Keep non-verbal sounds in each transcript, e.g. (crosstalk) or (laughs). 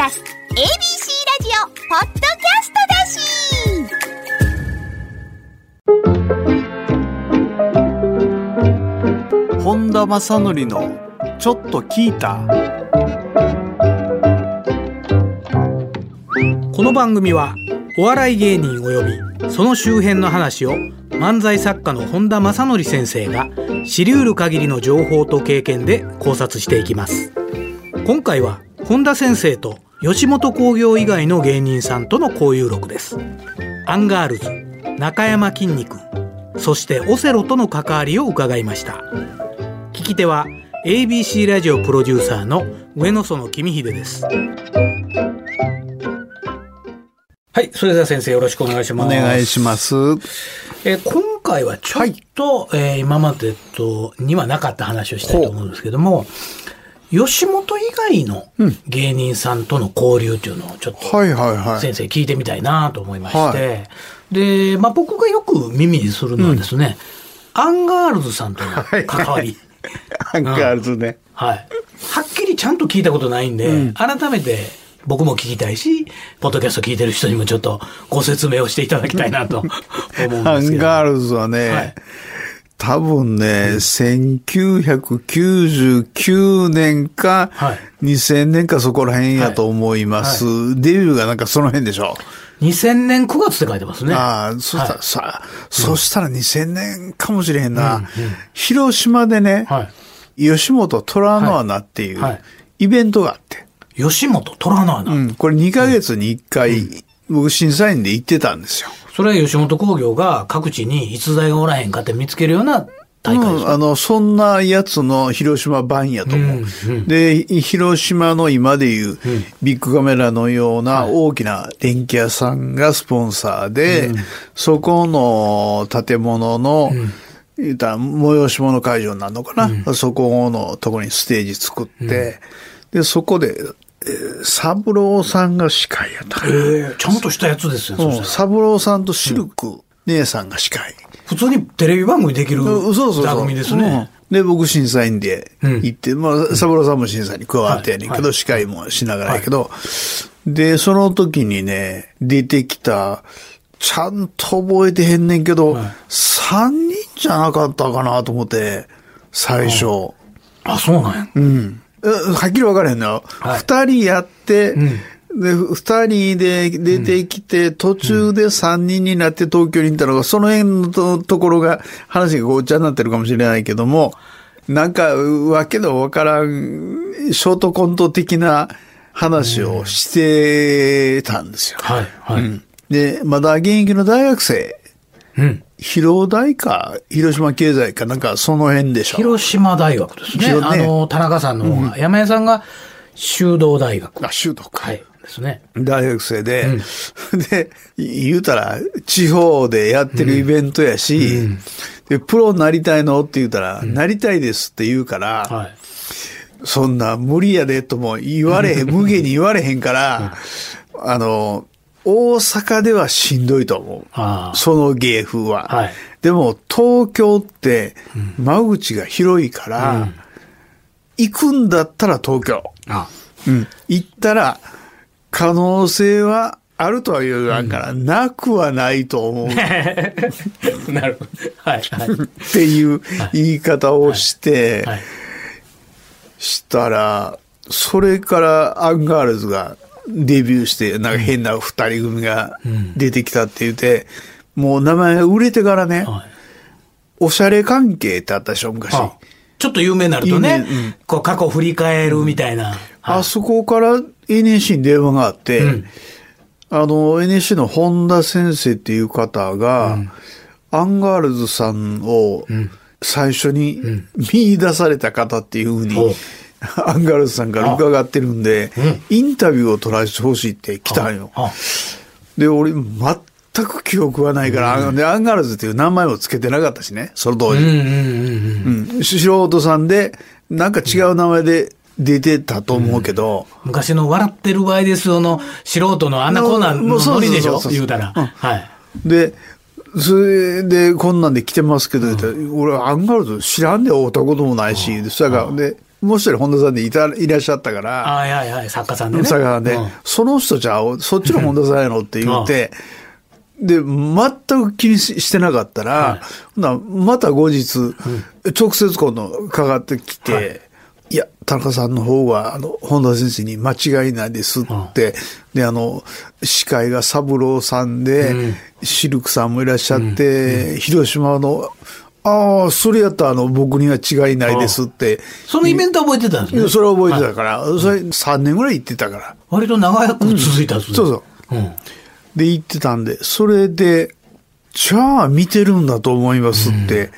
ラス ABC ラジオポッドキャストだし。本田正則のちょっと聞いた。この番組はお笑い芸人及びその周辺の話を漫才作家の本田正則先生が知り得る限りの情報と経験で考察していきます。今回は本田先生と吉本興業以外の芸人さんとの交遊録です。アンガールズなかやまきんに君そしてオセロとの関わりを伺いました。聞き手は ABC ラジオプロデューサーの上野園公秀です。はいそれでは先生よろしくお願いします。お願いします。えー今回はちょっと、えー今までとにはなかった話をしたいと思うんですけども、吉本以外の芸人さんとの交流というのをちょっと先生聞いてみたいなと思いまして、で、まあ、僕がよく耳にするのはですね、アンガールズさんとの関わり。(laughs) アンガールズね。はい。はっきりちゃんと聞いたことないんで、改めて僕も聞きたいし、ポッドキャスト聞いてる人にもちょっとご説明をしていただきたいなと思うんですけど。ア(laughs) ンガールズはね、はい多分ね、1999年か、はい2000年かそこら辺やと思います。デビューがなんかその辺でしょ？2000年9月って書いてますね。ああ、そしたら、はいさそしたら2000年かもしれへんな。広島でね、はい。吉本虎の穴っていうはいはいイベントがあって、吉本虎の穴。うん、これ2ヶ月に1回、僕審査員で行ってたんですよ。それは吉本興業が各地に逸材がおらへんかって見つけるような大会ですうん、あの、そんなやつの広島版やと思う。うんうん。で、広島の今でいうビッグカメラのような大きな電気屋さんがスポンサーで、そこの建物の、言ったら催し物会場になるのかな、そこのところにステージ作って、で、そこで、えー三郎さんが司会やったかな。えーちゃんとしたやつですよ、そ三郎さんとシルク姉さんが司会。普通にテレビ番組できるそうそうそう。座組ですね。うんで、僕審査員で行って、まあ、サブローさんも審査に加わってやねんけど、司会もしながらやけど、で、その時にね、出てきた、ちゃんと覚えてへんねんけど、はい3人じゃなかったかなと思って、最初。あ、そうなんや。うん。えはっきり分からへんのよ。はい二、人やって、で、二人で出てきて、途中で三人になって東京に行ったのが、その辺のとところが、話がごっちゃになってるかもしれないけども、なんか、わけのわからん、ショートコント的な話をしてたんですよ。はい、はい。うんで、まだ現役の大学生、うん。広大か、広島経済か、なんかその辺でしょ。広島大学ですね。広ねあの、田中さんの方が、山屋さんが修道大学。あ、修道か。はい。ですね。大学生で、(laughs) で、言うたら、地方でやってるイベントやし、で、プロになりたいのって言うたら、なりたいですって言うから、はい。そんな無理やでとも言われへん、(laughs) 無限に言われへんから、あの、大阪ではしんどいと思う。その芸風は。はいでも、東京って、間口が広いから、行くんだったら東京。あうん。行ったら、可能性はあるとは言わんから、なくはないと思うっ (laughs) なるほど。はい、はい。ていう言い方をして、はい。したら、それからアンガールズがデビューして、なんか変な二人組が出てきたって言って、もう名前が売れてからね、はい。おしゃれ関係ってあったでしょ、昔。あちょっと有名になるとね、うんこう過去振り返るみたいな。あそこから NSC に電話があって、うん。あの NSC の本田先生っていう方が、アンガールズさんを最初に見出された方っていうふうに、(laughs) アンガールズさんから伺ってるんで、インタビューを取らせてほしいって来たんよ。あで、俺全く記憶がないから、でアンガールズっていう名前もつけてなかったしね、その当時。うんうんうんうん。うん。素人さんで、なんか違う名前で出てたと思うけど、昔の笑ってる場合ですよの素人のあんなこんなんのもうそうノリでしょ？言うたら。うん。はい。で、それで、こんなんで来てますけど、言ったら俺、アンガールズ知らんで会うたこともないし、でそやから、で、もう一人本田さんでいた、いらっしゃったから、はいはいはい、作家さんでね。佐川で、うん。その人じゃあ、そっちの本田さんやろって言って、で、全く気にししてなかったら、ほなまた後日、直接今度かかってきて、はい。い、や、田中さんの方が、あの、本田先生に間違いないですって、で、あの、司会が三郎さんで、シルクさんもいらっしゃって、広島の、ああ、それやったらあの、僕には違いないですって。そのイベントは覚えてたんですね。それは覚えてたから、それ3年ぐらい行ってたから。割と長く続いたんですね。そうそう。うん。で、行ってたんで、それで、じゃあ見てるんだと思いますって、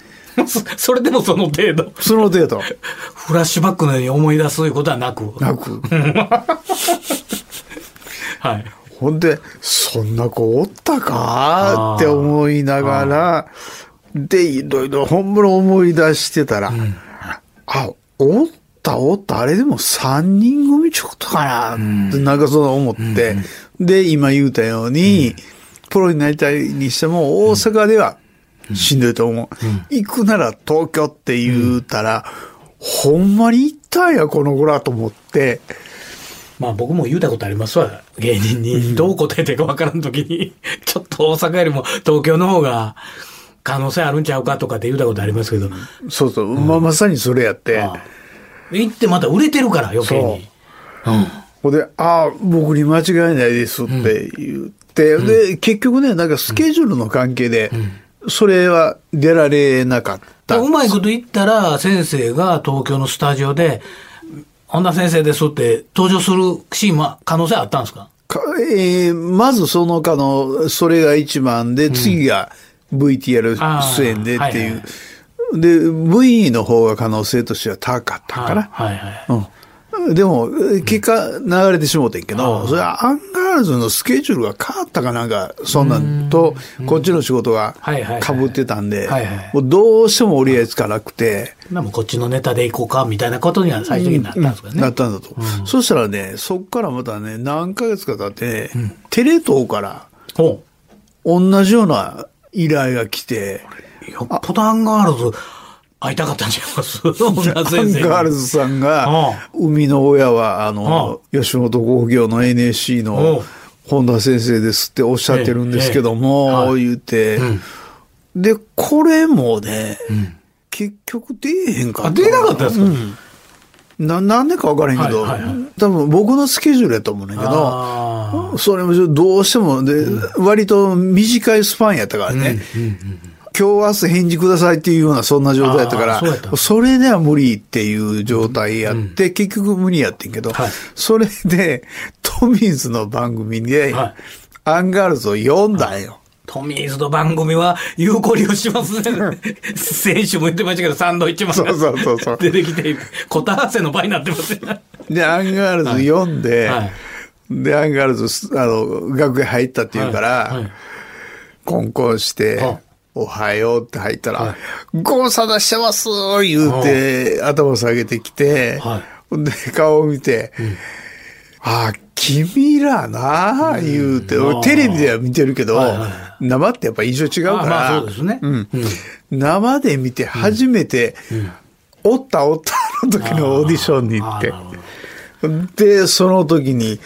そそれでもその程度。その程度、フラッシュバックのように思い出すということはなく。なく。(laughs) はい。ほんで、そんな子おったかって思いながら、で、いろいろ本物思い出してたら、あ、おったおった、あれでも3人組ちょっとかなって、なんかそう思って、で、今言うたように、プロになりたいにしても、大阪ではしんどいと思う。行くなら東京って言うたら、ほんまに行ったんや、この子らと思って、まあ僕も言うたことありますわ。芸人に。どう答えていいかわからんときに、ちょっと大阪よりも東京の方が可能性あるんちゃうかとかって言うたことありますけど。そうそう、まあ、まさにそれやって。ああ行ってまた売れてるから余計に。うん。ほんで、ああ、僕に間違いないですって言って、で、結局ね、なんかスケジュールの関係で、それは出られなかった。うまいこと言ったら、先生が東京のスタジオで、本田先生ですって登場するシーンは可能性あったんですか？かえーまずその他の、それが一番で、次が VTR 出演でっていう。で、V の方が可能性としては高かったかな。はいはい。うん。でも、結果流れてしもうてんけど、それはアンガールズのスケジュールが変わったかなんか、そんなんと、こっちの仕事がはいはいはい被ってたんでもうどうしても折り合いつかなくて、こっちのネタで行こうかみたいなことには最終的になったんですかね。なったんだと。そしたらね、そっからまたね、何ヶ月か経って、テレ東からほ同じような依頼が来て、う。よっぽどアンガールズ会いたかったんちゃいます？本田アンガールズさんがあ、生みの親は、あの、吉本興業の NSC おのう本田先生ですっておっしゃってるんですけどええ。も、はい。言って、で、これもね、結局出えへんかった。あ出なかったんですか？うんな、なんでか分からへんけど、はいはいはい。多分僕のスケジュールやと思うねんだけど、あそれもどうしても、で、割と短いスパンやったからね。今日明日返事くださいっていうようなそんな状態やったから、それでは無理っていう状態やって、結局無理やってんけど、はい。それで、トミーズの番組で、はい。アンガールズを呼んだんよ。トミーズの番組は有効利用しますね。前週も言ってましたけど、サンドイッチマンがそうそうそうそう。出てきて、答合わせの場になってますよ。で、アンガールズ呼んで、はい。で、アンガールズ、あの、楽屋入ったって言うから、はい。はいコンコンして、はおはようって入ったら、はご無沙汰してます言うて、頭下げてきて、はで、顔を見て、ああ、君らなあ、言うて、うん俺テレビでは見てるけど、はいはい生ってやっぱ印象違うから、あまあそうですね。ん。うん。生で見て初めて、おったおったの時のオーディションに行って。で、その時に、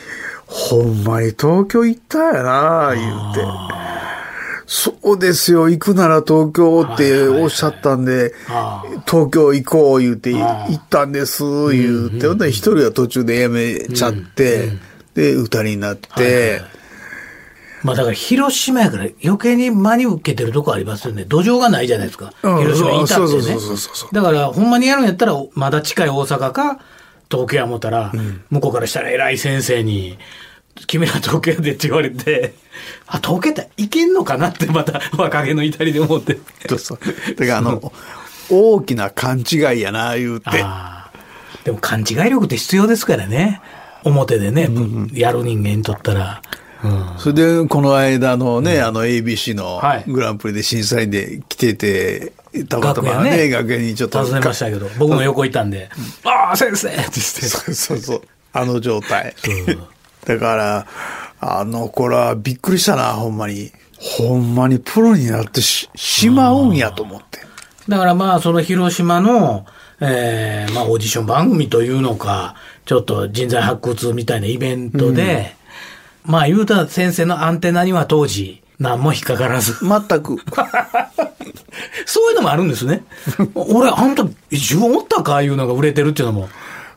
ほんまに東京行ったやな、言うて。そうですよ、行くなら東京っておっしゃったんであ、東京行こう言うて、行ったんです、言うて、ほんで一人は途中で辞めちゃって、で、二人になって、まあだから広島やから余計に真に受けてるとこありますよね。土壌がないじゃないですか。うん広島にいたってね。だからほんまにやるんやったらまだ近い大阪か東京や思ったら、向こうからしたら偉い先生に、君ら東京やでって言われて、あ、東京っていけんのかなってまた (laughs) 若気の至りで思って。そうそう。だからあの、大きな勘違いやな、言うて。ああ。でも勘違い力って必要ですからね。表でね、やる人間にとったら。うんそれで、この間のね、あの ABC のはいグランプリで審査員で来てて、たまたまね、楽屋ね学園にちょっと。尋ねましたけど、僕も横いたんで、ああ、先生って言って。そうそうそう。あの状態。だから、あの子らびっくりしたな、ほんまに。ほんまにプロになってししまうんやと思って。だからまあ、その広島のえー、まあ、オーディション番組というのか、ちょっと人材発掘みたいなイベントで、まあ、言うたら先生のアンテナには当時、何も引っかからず。全く。(laughs) そういうのもあるんですね。俺、あんた、自分おったか？いうのが売れてるっていうのも、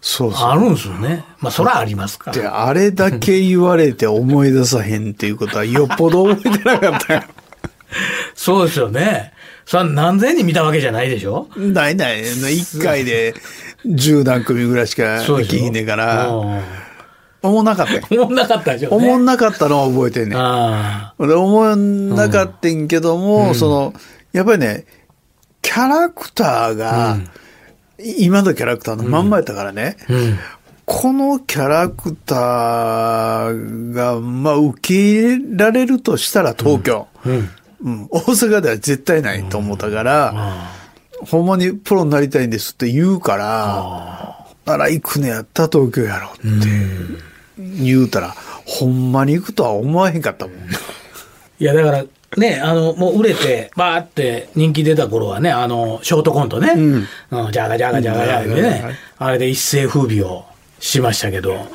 そうそう。あるんですよね。まあ、そらありますかで、ら。あれだけ言われて思い出さへんっていうことはよっぽど覚えてなかったよ。(laughs) そうですよね。それは何千人見たわけじゃないでしょ？ないない。一回で十何組ぐらいしかでしょ？聞いねえから、うん思んなかったよ。思んなかったでしょ？うね。思んなかったのは覚えてんねん。あで思んなかったんけども、その、やっぱりね、キャラクターが、今のキャラクターのまんまやったからね、あ。うん。このキャラクターが、まあ、受け入れられるとしたら東京。うん。うん、大阪では絶対ないと思ったから、あほんまにプロになりたいんですって言うから、なら行くねやったら東京やろうって言うたら、ほんまに行くとは思わへんかったもん。いや、だから、ね、あの、もう売れて、バーって人気出た頃はね、あの、ショートコントね、うん、ジャガジャガジャガジャガでね、あれで一世風靡をしましたけど、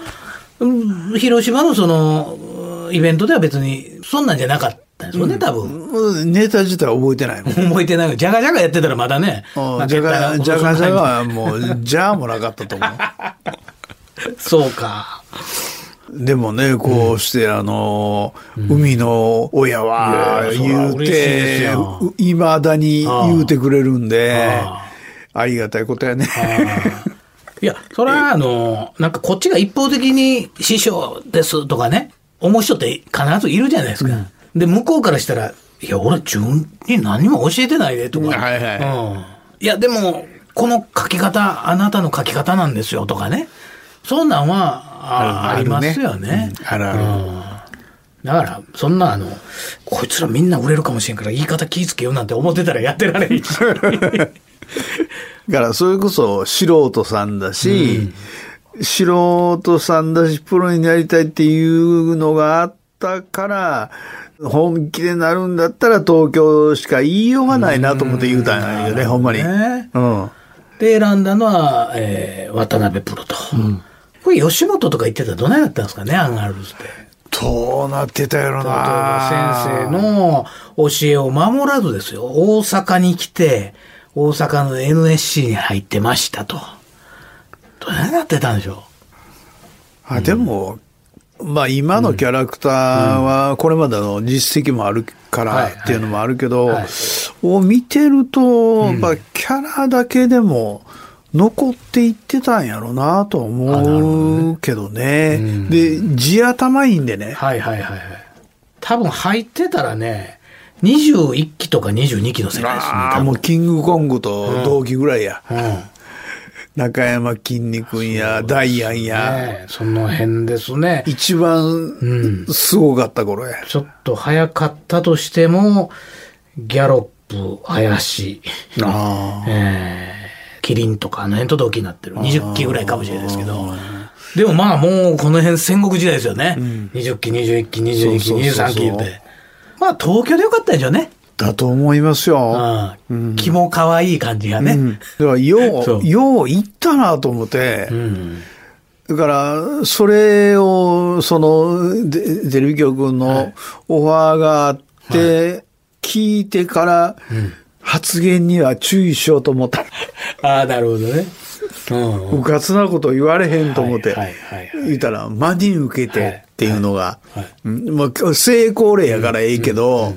うん広島のその、イベントでは別に、そんなんじゃなかったんですよね、多分。うん。ネタ自体は覚えてないもん。(laughs) 覚えてない。けどジャガジャガやってたらまだね、まあじゃが、絶じゃがじゃが対はもう、じゃあもなかったと思う。(laughs) そうか。でもね、こうして、あの、海の親はいやいや言うそら嬉しいですてよ、いまだに言うてくれるんであ、あ。りがたいことやね。いや、それはあの、なんかこっちが一方的に師匠ですとかね、思う人って必ずいるじゃないですか。で、向こうからしたら、いや、俺自分に何も教えてないでとか。はいはいうん。いや、でも、この書き方、あなたの書き方なんですよとかね。そんなんは、あああるりますよね。うんあるあるうんだから、そんなあの、こいつらみんな売れるかもしれんから言い方気ぃつけようなんて思ってたらやってられんし。(laughs) だから、それこそ素人さんだし、素人さんだし、プロになりたいっていうのがあったから、本気でなるんだったら東京しか言いようがないなと思って言うたんやよね、ほんまに。ねうん。で、選んだのは、えー、渡辺プロと。これ、吉本とか言ってたらどないだったんですかね、アンガールズって。どうなってたやろな先生の教えを守らずですよ。大阪に来て、大阪の NSC に入ってましたと。どないなってたんでしょあでも、まあ今のキャラクターはこれまでの実績もあるからっていうのもあるけど、を見てると、やっぱキャラだけでも残っていってたんやろなとは思うけどね。で、地頭いいんでう。ね。はいはいはいはい。多分入ってたらね、21期とか22期の世界ですね。ああ、もうキングコングと同期ぐらいや。うん。中山きんに君や、ダイアンや。ねその辺ですね。一番すごかった頃や。ちょっと早かったとしても、ギャロップ、林、あえー、キリンとかあの辺と同期になってる。20期ぐらいかもしれないですけど。でもまあもうこの辺戦国時代ですよね。20期、21期、22期、そうそうそうそう23期言って。まあ東京でよかったでしょうね。だと思いますよ。うん。気も可愛い感じがね。うん。だから、よ (laughs) そうう、よう行ったなと思って。うん。だから、それを、その、でテレビ局のオファーがあって、聞いてから、発言には注意しようと思った。(laughs) ああ、なるほどね。うん。うかつなこと言われへんと思って言ったら、真に受けてっていうのがはいはい、うんまあ、成功例やからええけど、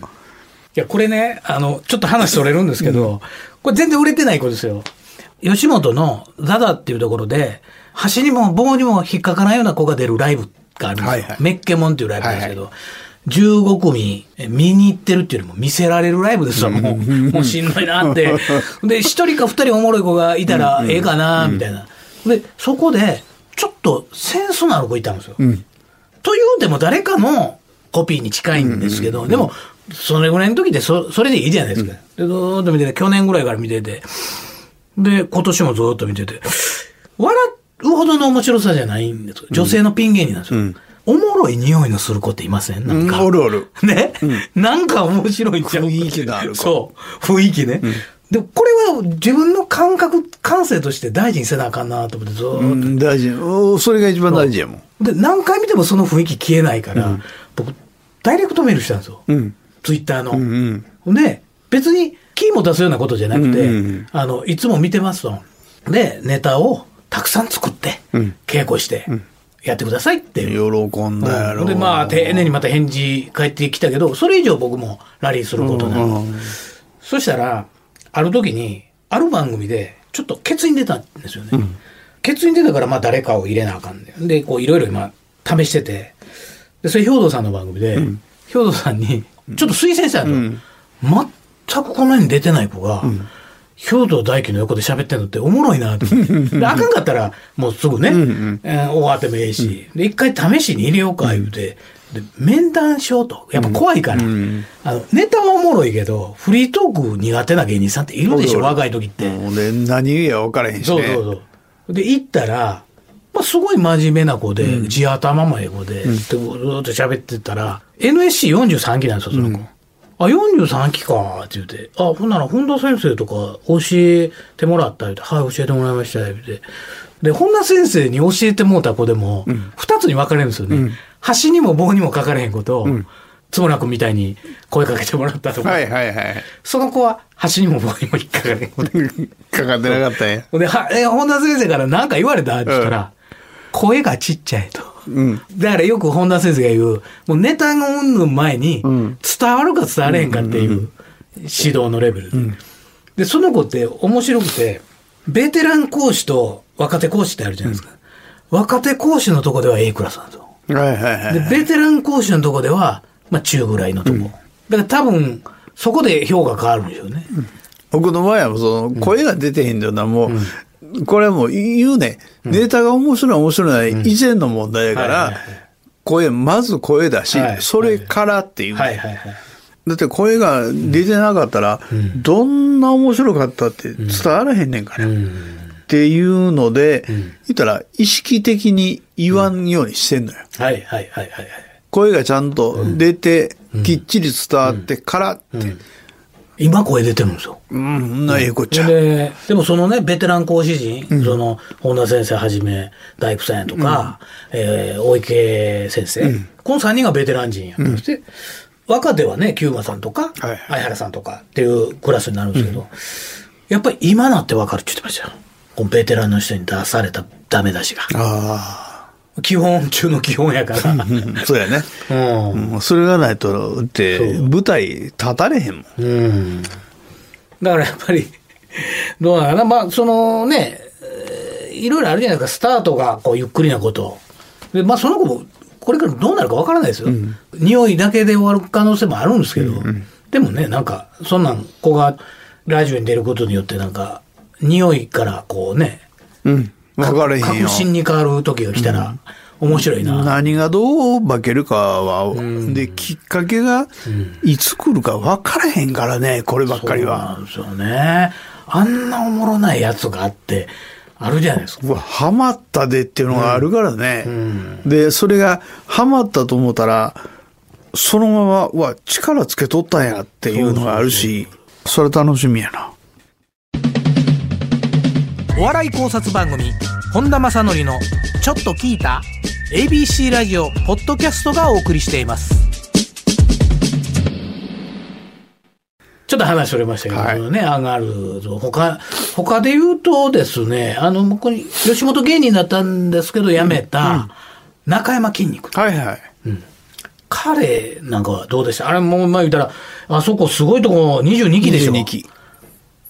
いや、これね、あの、ちょっと話それるんですけど、これ全然売れてない子ですよ。吉本のザダっていうところで、橋にも棒にも引っかからないような子が出るライブがあるんですよ。はいはいメッケモンっていうライブなんですけど、15組え見に行ってるっていうよりも見せられるライブですわ、もう。もうしんどいなって。(laughs) で、一人か二人おもろい子がいたらええかな、みたいな。で、そこで、ちょっとセンスのある子いたんですよ。というでも誰かのコピーに近いんですけど、でも、それぐらいの時ってそそれでいいじゃないですか。で、ずーっと見てて、去年ぐらいから見てて、で、今年もずーっと見てて、笑うほどの面白さじゃないんですよ。女性のピン芸人なんですよ。おもろい匂いのする子っていません？なんか。うんおるおる。(laughs) ね、なんか面白いんちゃう雰囲気のある子そう。雰囲気ね。でもこれは自分の感覚、感性として大事にせなあかんなと思ってずーっとうん、大事。おそれが一番大事やもん。で、何回見てもその雰囲気消えないから、僕、ダイレクトメールしたんですよ。うん。ツイッターの。うんうん。で、別に気も出すようなことじゃなくて、うんうんうんあの、いつも見てますと。で、ネタをたくさん作って、うん稽古して、やってくださいって。喜んだやろ。うんで、まあ、丁寧にまた返事返ってきたけど、それ以上僕もラリーすることなうんい。そしたら、ある時に、ある番組で、ちょっと欠員出たんですよね。欠員出たから、まあ誰かを入れなあかんねんで、こういろいろ今、試してて、で、それ兵藤さんの番組で、兵藤さんに、ちょっと推薦したんですよ。全くこの世に出てない子が、兵藤大樹の横で喋ってんのっておもろいなと思って。で、あかんかったら、もうすぐね、えー終わってもええし、で、一回試しに入れようか、言うて、で、面談しようと。やっぱ怖いから。あの、ネタはおもろいけど、フリートーク苦手な芸人さんっているでしょ、若い時って。もうで、何言うや分からへんしね。そうそうそう。で、行ったら、まあ、すごい真面目な子で、地頭も英語で、でずーっと喋ってたら、NSC43 期なんですよ、その子。あ、43期か、って言って。あ、ほんなら、本田先生とか教えてもらった、て。はい、教えてもらいました、言って。で、本田先生に教えてもらった子でも、二つに分かれるんですよね。端にも棒にも書かれへんこと、つもらくんみたいに声かけてもらったとか、はいはいはい。その子は端にも棒にも引っかかれへんこと。かかってなかったんや。(laughs) で、は、え、本田先生から何か言われた？って言ったら、声がちっちゃいと。うん。だからよく本田先生が言う、もうネタのうんぬん前に、伝わるか伝われへんかっていう指導のレベルで。で、その子って面白くて、ベテラン講師と若手講師ってあるじゃないですか。若手講師のとこでは A クラスなんですよ。はいはいはい。で、ベテラン講師のとこでは、まあ中ぐらいのとこ。だから多分、そこで評価変わるんでしょうね。僕の場合はその声が出てへんのはもう、これはもう言うね、ネタが面白い面白いのは以前の問題やから声、まず声だしはい、それからっていう。はい。はい。はい。だって声が出てなかったら、どんな面白かったって伝わらへんねんから。っていうので、言ったら意識的に言わんようにしてんのよ。はい。はい。はい。はい。はい。声がちゃんと出て、きっちり伝わってからって。今声出てるんですよ。うん、なええこっちゃ。で、でもそのね、ベテラン講師陣、その、本田先生はじめ、大工さんやとか、えー大池先生、この3人がベテラン陣やったとして、若手はね、キューマさんとか、はいはい相原さんとかっていうクラスになるんですけど、やっぱり今なってわかるって言ってましたよ。このベテランの人に出されたダメ出しが。あ基本中の基本やから。そうやね。うんうんそれがないと、って、舞台立たれへんもん。うん。だからやっぱり、どうなのかな。まあ、そのね、えーいろいろあるじゃないですか。スタートがこうゆっくりなこと。で、まあその子も、これからどうなるかわからないですよ。匂いだけで終わる可能性もあるんですけど、でもね、なんか、そんなん子がラジオに出ることによってなんか、匂いからこうね、うん。分かれへんよ確。信に変わる時が来たら、面白いな。何がどう化けるかは、で、きっかけが、いつ来るか分からへんからね、こればっかりそうは。なんですよね。あんなおもろないやつがあって、あるじゃないですか。ハマったでっていうのがあるからね。で、それが、ハマったと思ったら、そのまま、うわ、力つけとったんやっていうのがあるし、それ楽しみやな。お笑い考察番組本田正則の「ちょっと聞いた?」ABC ラジオポッドキャストがお送りしていますちょっと話それましたけど、はいね、アンガールズ、他、他で言うとですね、あの、僕に、吉本芸人だったんですけど、辞めた、中山筋肉。はいはい。彼なんかはどうでした？あれもう、まあ言ったら、あそこすごいとこ22期でしょ。22期。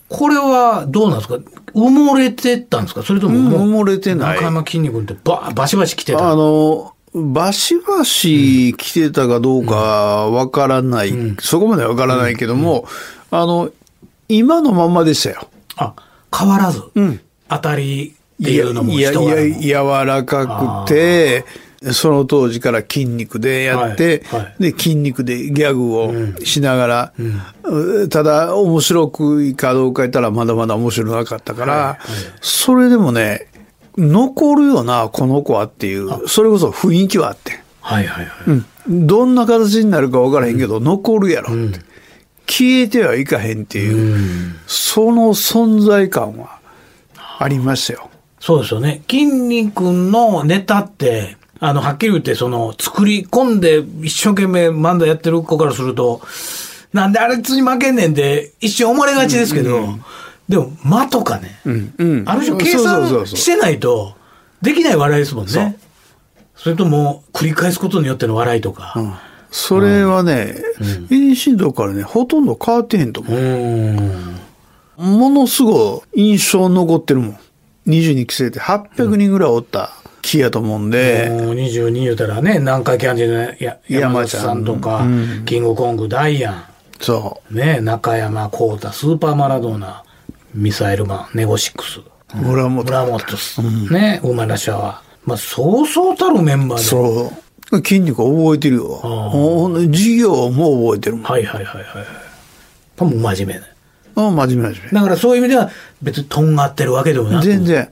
これはどうなんですか？埋もれてたんですか？それとももう埋もれてない。なかやまきんに君ってバシバシ来てた？あの、バシバシ来てたかどうかわからない、そこまでわからないけども、あの、今のまんまでしたよ。あ、変わらず。ん。当たりっていうのもいや人柄もいや柔らかくて、その当時から筋肉でやって、はいはいで、筋肉でギャグをしながら、うただ面白くいいかどうか言ったらまだまだ面白なかったから、それでもね、残るよな、この子はっていう、それこそ雰囲気はあって。はいはいはい。うんどんな形になるか分からへんけど、残るやろって。消えてはいかへんっていう、その存在感はありましたよ。そうですよね。筋肉のネタって、あの、はっきり言って、その、作り込んで一生懸命漫才やってる子からすると、なんであれつに負けんねんって一瞬思われがちですけど、でも、間とかね、うんある種計算してないと、できない笑いですもんね。それとも、繰り返すことによっての笑いとか。うんそれはね、遠心道からね、ほとんど変わってへんと思う。うん。ものすごい印象残ってるもん。22期生って800人ぐらいおった木やと思うんで、もう22言うたらね、南海キャンディーのや山田さんとか、うんキングコング、ダイアン、そね、中山幸太、スーパーマラドーナ、ミサイルマン、ネゴシックス、う。村本。村本ス、ね、ウーマンラッシャーは。まあ、そうそうたるメンバーで。そう。筋肉覚えてるよ。ああほんで授業も覚えてるもん。はいはいはいはい。多分真面目ね。あ真面目真面だからそういう意味では、別にとんがってるわけでもな目。く。全。然。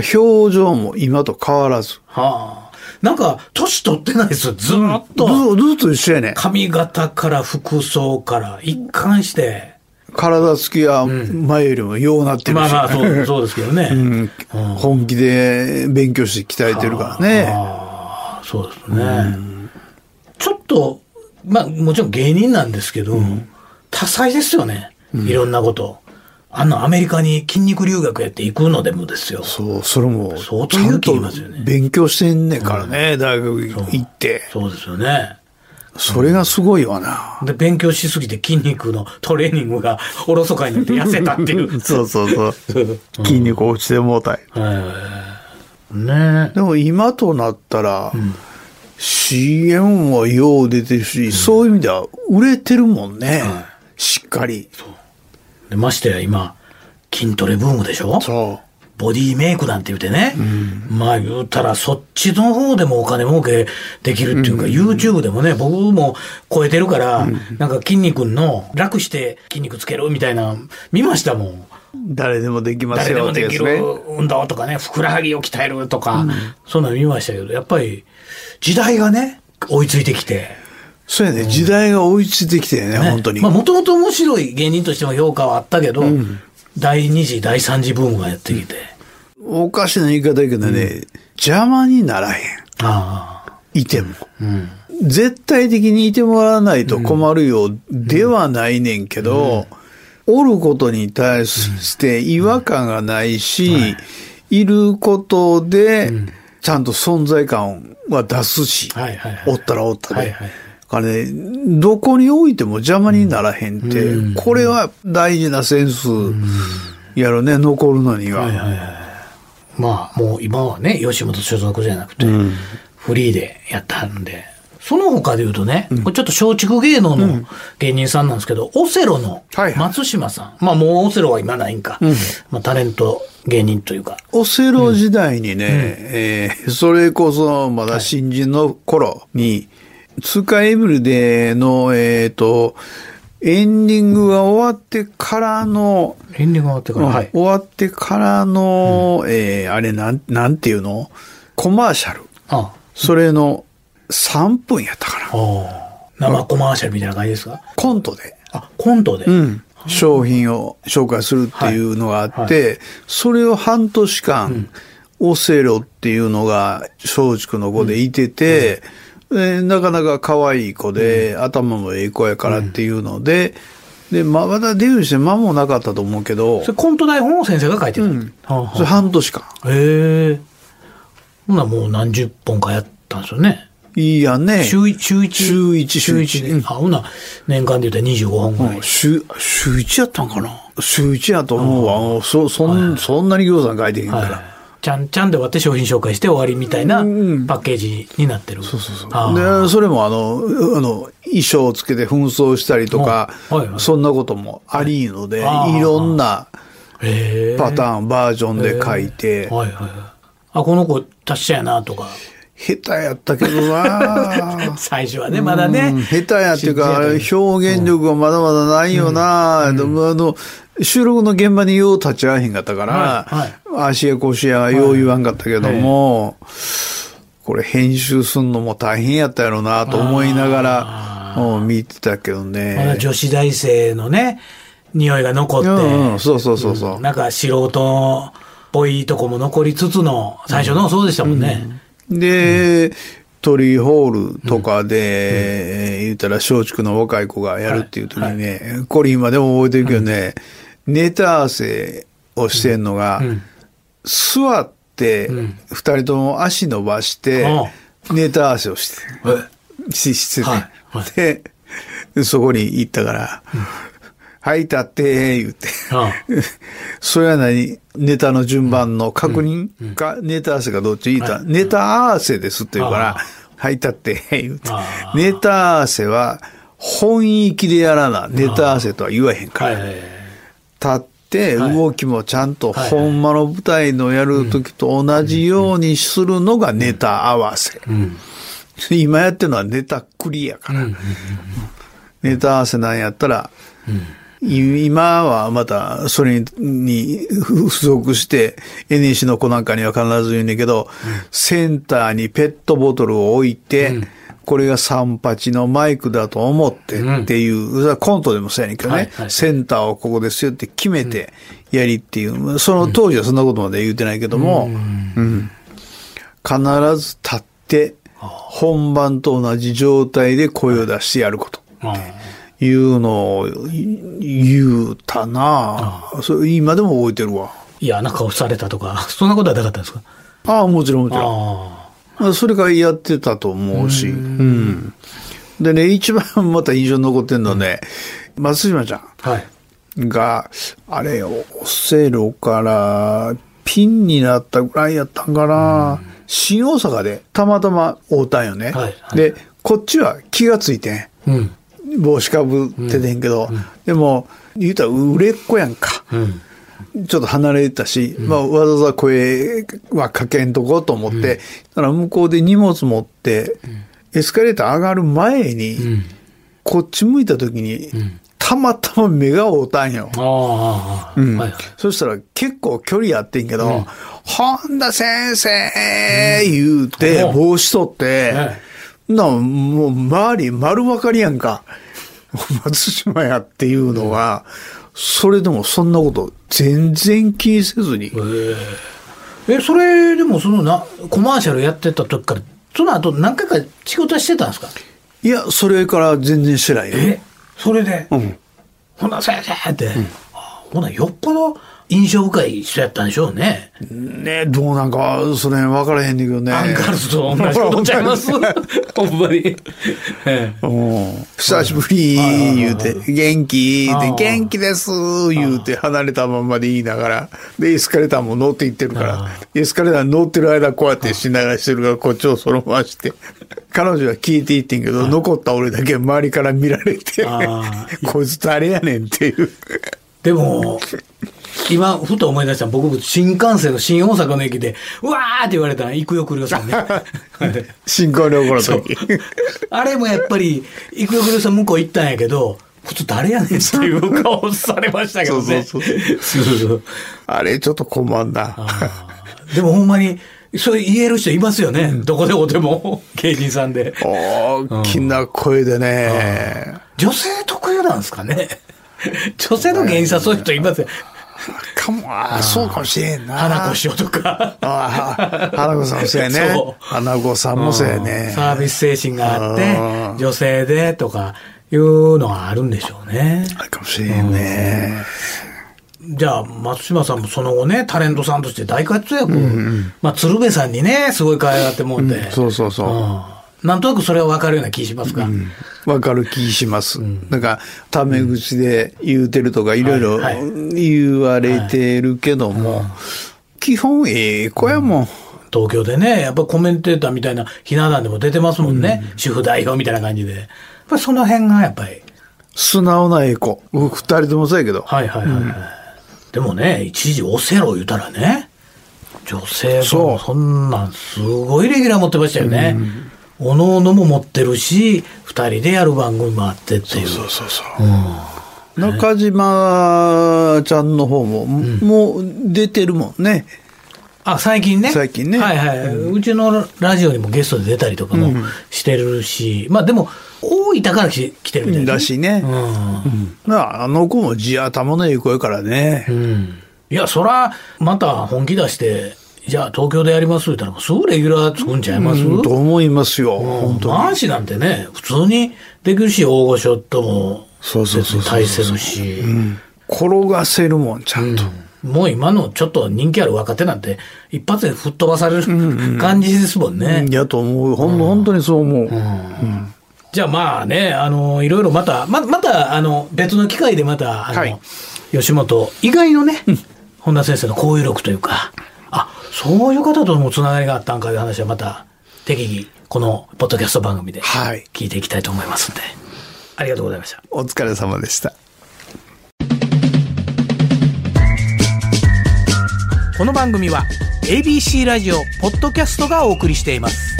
表情も今と変わらず。はあ。なんか、年取ってないですよ。ずーっずと。ずっと一緒やね。髪型から服装から一貫して。体つきは前よりもようなってるし。まあまあ、そう、そうですけどね。(laughs) うん本気で勉強して鍛えてるからね。ああ、そうですね。ちょっと、まあもちろん芸人なんですけど、多彩ですよね。いろんなこと。あのアメリカに筋肉留学やって行くのでもですよ。そう、それも、相当ちゃん勇気いますよね勉強してんねんからね、大学行って。そうですよね。それがすごいわな。で、勉強しすぎて筋肉のトレーニングがおろそかになって痩せたっていう。そうそうそう。筋肉落ちてもうたい。はいねでも今となったら、CM もよう出てるし、そういう意味では売れてるもんね。しっかり。でましてや今、筋トレブームでしょ？そボディメイクなんて言うてね。まあ言うたらそっちの方でもお金儲けできるっていうか、YouTube でもね、僕も超えてるから、なんか筋肉の楽して筋肉つけるみたいな、見ましたもん。う。誰でもできます誰でよもできる。運動とかね、ふくらはぎを鍛えるとか、そんなの見ましたけど、やっぱり時代がね、追いついてきて。そうやね。時代が追いついてきてね、本当に。まあもともと面白い芸人としても評価はあったけど、第二次、第三次ブームがやってきて。おかしな言い方やけどね、邪魔にならへん。ああ。いても。うん。絶対的にいてもらわないと困るよではないねんけど、おることに対して違和感がないし、いることで、ちゃんと存在感は出すし、はいはいはいおったらおったで。はいはいだからね、どこにおいても邪魔にならへんって、これは大事なセンスやろね、残るのには。はいはいはい。まあ、もう今はね、吉本所属じゃなくて、フリーでやったんで、その他で言うとね、これちょっと松竹芸能の芸人さんなんですけど、オセロのはいはい。松島さん。まあもうオセロは今ないんか。まあタレント芸人というか。オセロ時代にね、えーそれこそまだ新人の頃に、ツカエブルでの、えっ、と、エンディングが終わってからの、エンディングが終わってから。はい。終わってからの、えーあれなん、なんていうの？コマーシャル。あそれの3分やったかな。あ。生コマーシャルみたいな感じですか？コントで。あ、コントで。うん。商品を紹介するっていうのがあって、それを半年間、オセロっていうのが松竹の子でいてて、でなかなか可愛い子で、頭もええ子やからっていうので、で、ままだデビューして間もなかったと思うけど、それコント台本を先生が書いてた。うんはあはあそれ半年間。へえ。ほんならもう何十本かやったんですよね？いいやんね。週一、週一？週一週一で。うんあ、ほな、年間で言ったら25本ぐらい。うん週、週一やったんかな？週一やと思うわ。そ、そん、そんなに餃子書いてへんから。はい。ちゃんちゃんで終わって商品紹介して終わりみたいなパんッケージになってる。そうそうそう。で、それもあの、あの、衣装をつけて紛争したりとか、うんはいはい。そんなこともありので、あー。いろんな。パターン、バージョンで書いて、はいはいはい。あ、この子達者やなとか。下手やったけどな。(laughs) 最初はね、まだね。うん。下手やっていうか、表現力がまだまだないよな、でもあの、収録の現場によう立ち会えへんかったから、はい足や腰やよう言わんかったけども、これ編集すんのも大変やったやろなと思いながら、うん見てたけどね。まだ女子大生のね、匂いが残って、うんうん、そうそうそうそう。なんか素人っぽいとこも残りつつの、最初のそうでしたもんね。で、トリーホールとかで、言ったら松竹の若い子がやるっていう時にね、これ今でも覚えてるけどね、ネタ合わせをしてんのが、座って、二人とも足伸ばして、ネタ合わせをして、ししてて、はいはいで、そこに行ったから、はい、立って、言って。あそれは何ネタの順番の確認か、ネタ合わせかどっち言った、ネタ合わせですって言うからあ、はい、立って、言うてネタ合わせは本域でやらな、ネタ合わせとは言わへんから。はいはいはい。立って、動きもちゃんとほんまの舞台のやる時と同じようにするのがネタ合わせ。今やってるのはネタクリやから。ネタ合わせなんやったら、い今はまたそれに付属して、NEC の子なんかには必ず言うねんけど、センターにペットボトルを置いて、これが38のマイクだと思ってっていう、それはコントでもそうやねんけどね、はいはい。センターをここですよって決めてやりっていう、その当時はそんなことまで言うてないけども、うん。必ず立って、本番と同じ状態で声を出してやること。あいうのをい言うたな。それ今でも覚えてるわ。嫌な顔されたとか、そんなことはなかったんですか？ああ、もちろんもちろん。それからやってたと思うし。うん。でね、一番また印象に残ってんのはね、松島ちゃんあ。はい。が、あれ、オセロからピンになったぐらいやったんかな。新大阪でたまたま会うたんよね。はいはいで、こっちは気がついてん。うん。帽子かぶっててんけど、でも、言うたら売れっ子やんか。うん。ちょっと離れてたし、まあ、わざわざ声はかけんとこうと思って、だから向こうで荷物持って、エスカレーター上がる前に、こっち向いた時に、たまたま目が合うたんよ。ああ、うん。はいはい。そしたら結構距離あってんけど、本田先生言うて、うん。帽子取って、はいなもう周り丸分かりやんか。松島やっていうのが、それでもそんなこと全然気にせずに。え、それでもそのな、コマーシャルやってた時から、その後何回か仕事はしてたんですか？いや、それから全然してないよ。えそれで、うん。ほな先生って、あほなよっぽど印象深い人やったんでしょうね。ねどうなんか、それ分からへんねんけどね。アンガールズと同じことちゃいます？ほ (laughs) んまに。久しぶり言うて、元気？で、元気です言うて離れたままで言いながら、で、エスカレーターも乗って行ってるから、エスカレーター乗ってる間こうやってしながらしてるから、こっちをそのままして、(laughs) 彼女は聞いていってんけど、残った俺だけ周りから見られてあ、(laughs) こいつ誰やねんっていう。でも、今、ふと思い出した僕、新幹線の新大阪の駅で、うわーって言われたら、行くよ来るよさんね。(laughs) 新婚旅行の時。あれもやっぱり、行くよ来るよさん向こう行ったんやけど、普通誰やねんっていう顔されましたけどね。そうそうそうあれちょっと困んな。でもほんまに、それ言える人いますよね。どこでもでも、芸人さんで。大きな声でね。女性特有なんですかね。(laughs) 女性の芸人さんそういう人いますよ。かも、ああ、そうかもしれんな。花子師匠とか。ああ、花子さんもそうやね花子さんもそうやね。サービス精神があってうん、女性でとかいうのがあるんでしょうね。あるかもしれんね。じゃあ、松島さんもその後ね、タレントさんとして大活躍。まあ、鶴瓶さんにね、すごい可愛がってもうて。そうそうそう。うんなんとなくそれは分かるような気しますか？わかる気します。なんか、タメ口で言うてるとか、いろいろはい言われてるけども、基本ええ子やもん。東京でね、やっぱコメンテーターみたいなひな壇でも出てますもんね。主婦代表みたいな感じで。やっぱりその辺がやっぱり。素直なええ子。僕二人ともそうやけど。はいはいはい、はいでもね、一時オセロ言うたらね、女性そうとそんなんすごいレギュラー持ってましたよね。おのおのも持ってるし、二人でやる番組もあってっていう。そうそうそう。中島ちゃんの方も、もう出てるもんね。あ、最近ね？最近ねはいはい。うちのラジオにもゲストで出たりとかもしてるし、まあでも、大分から来来てるみたいな、らしいね。まあ、あの子も地頭のいい子やからね。うん。うん。いや、そら、また本気出して、じゃあ東京でやります？って言ったら、すぐレギュラー作んちゃいます、うんと思いますよ、本当に。マンシなんてね、普通にできるし、大御所とも、そうそうそう対せるし、転がせるもん、ちゃんと。もう今のちょっと人気ある若手なんて、一発で吹っ飛ばされる感じですもんね。やと思う。ほん本当にそう思う。じゃあまあね、あの、いろいろまた、ままた、あの、別の機会でまた、あの、はい。吉本、意外のね、本田先生の交友録というか、あ、そういう方ともつながりがあったんかという話はまた、適宜、この、ポッドキャスト番組で、はい聞いていきたいと思いますんで、ありがとうございました。お疲れ様でした。この番組は ABC ラジオポッドキャストがお送りしています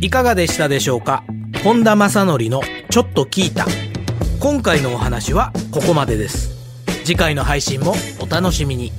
いかがでしたでしょうか？本田正則のちょっと聞いた。今回のお話はここまでです。次回の配信もお楽しみに。